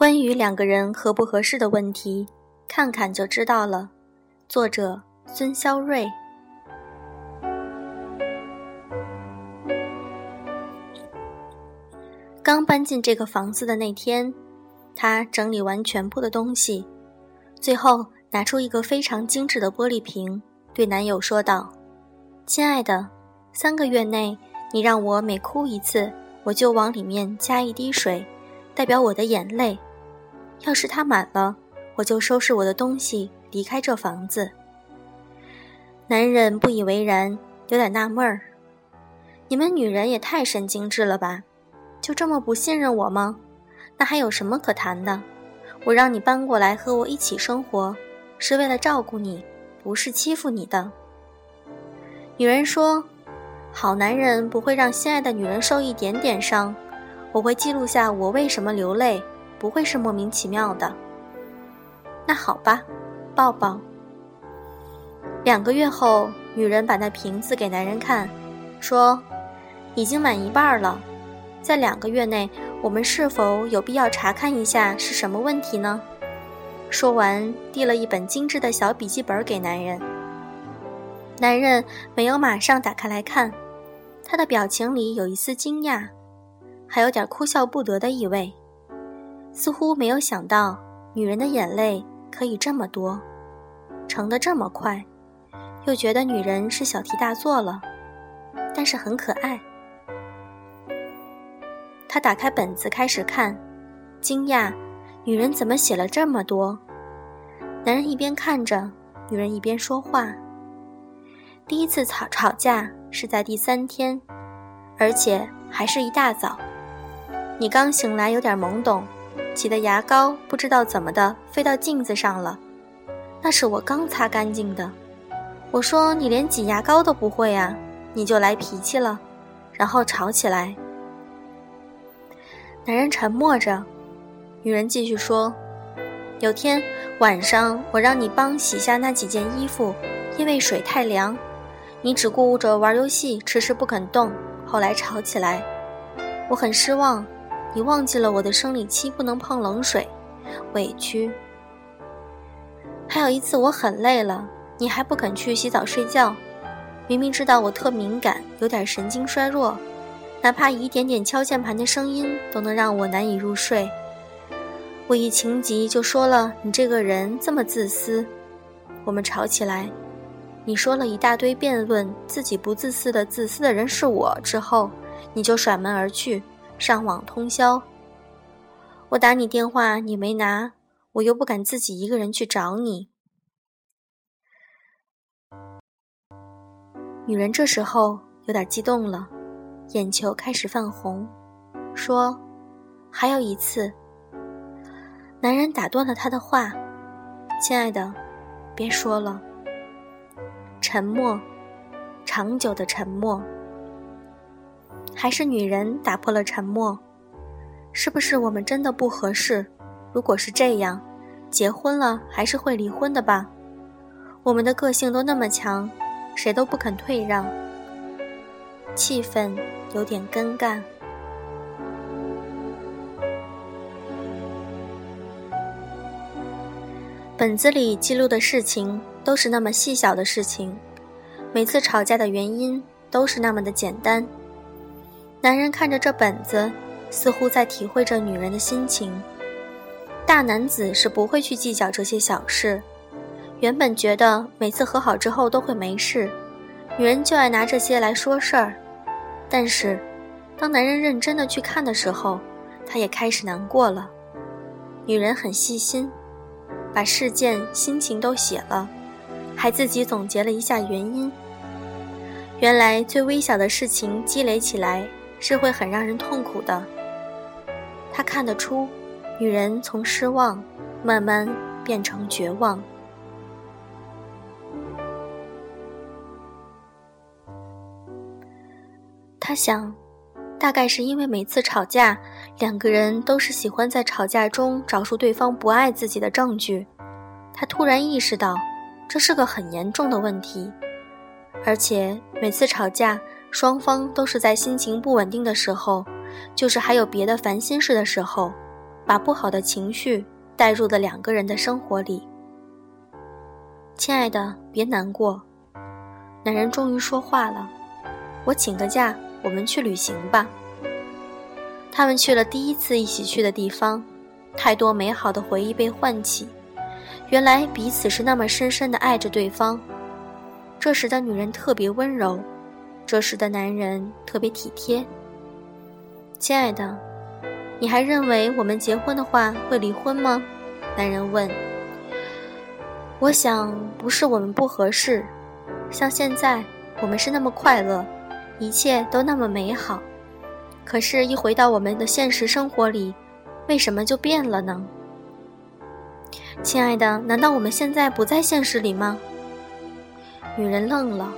关于两个人合不合适的问题，看看就知道了。作者：孙肖瑞。刚搬进这个房子的那天，他整理完全部的东西，最后拿出一个非常精致的玻璃瓶，对男友说道：“亲爱的，三个月内，你让我每哭一次，我就往里面加一滴水，代表我的眼泪。要是它满了，我就收拾我的东西离开这房子。”男人不以为然，有点纳闷儿：“你们女人也太神经质了吧？”就这么不信任我吗？那还有什么可谈的？我让你搬过来和我一起生活，是为了照顾你，不是欺负你的。女人说：“好男人不会让心爱的女人受一点点伤。我会记录下我为什么流泪，不会是莫名其妙的。”那好吧，抱抱。两个月后，女人把那瓶子给男人看，说：“已经满一半了。”在两个月内，我们是否有必要查看一下是什么问题呢？说完，递了一本精致的小笔记本给男人。男人没有马上打开来看，他的表情里有一丝惊讶，还有点哭笑不得的意味，似乎没有想到女人的眼泪可以这么多，成得这么快，又觉得女人是小题大做了，但是很可爱。他打开本子开始看，惊讶，女人怎么写了这么多？男人一边看着，女人一边说话。第一次吵吵架是在第三天，而且还是一大早。你刚醒来有点懵懂，挤的牙膏不知道怎么的飞到镜子上了，那是我刚擦干净的。我说你连挤牙膏都不会啊，你就来脾气了，然后吵起来。男人沉默着，女人继续说：“有天晚上，我让你帮洗下那几件衣服，因为水太凉，你只顾着玩游戏，迟迟不肯动。后来吵起来，我很失望。你忘记了我的生理期不能碰冷水，委屈。还有一次，我很累了，你还不肯去洗澡睡觉，明明知道我特敏感，有点神经衰弱。”哪怕一点点敲键盘的声音都能让我难以入睡。我一情急就说了：“你这个人这么自私。”我们吵起来，你说了一大堆辩论自己不自私的自私的人是我之后，你就甩门而去，上网通宵。我打你电话你没拿，我又不敢自己一个人去找你。女人这时候有点激动了。眼球开始泛红，说：“还有一次。”男人打断了他的话：“亲爱的，别说了。”沉默，长久的沉默。还是女人打破了沉默：“是不是我们真的不合适？如果是这样，结婚了还是会离婚的吧？我们的个性都那么强，谁都不肯退让。”气氛。有点尴尬。本子里记录的事情都是那么细小的事情，每次吵架的原因都是那么的简单。男人看着这本子，似乎在体会着女人的心情。大男子是不会去计较这些小事。原本觉得每次和好之后都会没事，女人就爱拿这些来说事儿。但是，当男人认真的去看的时候，他也开始难过了。女人很细心，把事件、心情都写了，还自己总结了一下原因。原来最微小的事情积累起来是会很让人痛苦的。他看得出，女人从失望慢慢变成绝望。他想，大概是因为每次吵架，两个人都是喜欢在吵架中找出对方不爱自己的证据。他突然意识到，这是个很严重的问题，而且每次吵架，双方都是在心情不稳定的时候，就是还有别的烦心事的时候，把不好的情绪带入了两个人的生活里。亲爱的，别难过。男人终于说话了：“我请个假，我们去旅行吧。”他们去了第一次一起去的地方，太多美好的回忆被唤起。原来彼此是那么深深的爱着对方。这时的女人特别温柔，这时的男人特别体贴。亲爱的，你还认为我们结婚的话会离婚吗？男人问。我想不是我们不合适，像现在我们是那么快乐，一切都那么美好。可是，一回到我们的现实生活里，为什么就变了呢？亲爱的，难道我们现在不在现实里吗？女人愣了，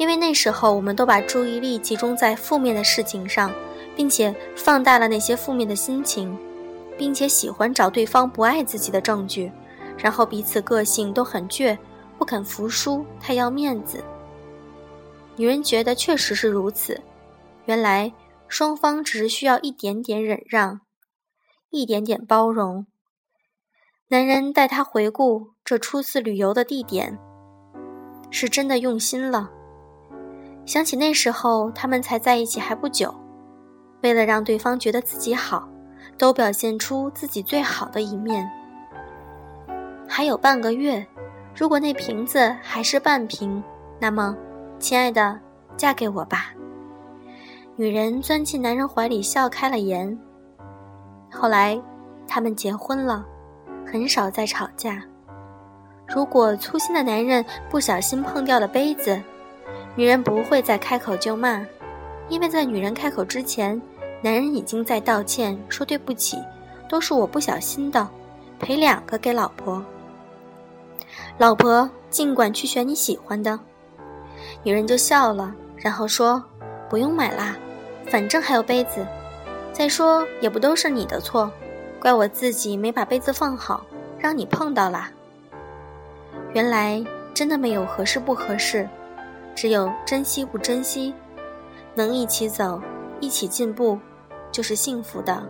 因为那时候我们都把注意力集中在负面的事情上，并且放大了那些负面的心情，并且喜欢找对方不爱自己的证据，然后彼此个性都很倔，不肯服输，太要面子。女人觉得确实是如此，原来双方只是需要一点点忍让，一点点包容。男人带她回顾这初次旅游的地点。是真的用心了。想起那时候他们才在一起还不久，为了让对方觉得自己好，都表现出自己最好的一面。还有半个月，如果那瓶子还是半瓶，那么，亲爱的，嫁给我吧。女人钻进男人怀里，笑开了颜。后来，他们结婚了，很少再吵架。如果粗心的男人不小心碰掉了杯子，女人不会再开口就骂，因为在女人开口之前，男人已经在道歉，说对不起，都是我不小心的，赔两个给老婆。老婆尽管去选你喜欢的，女人就笑了，然后说不用买啦，反正还有杯子，再说也不都是你的错，怪我自己没把杯子放好，让你碰到啦。原来真的没有合适不合适，只有珍惜不珍惜。能一起走，一起进步，就是幸福的。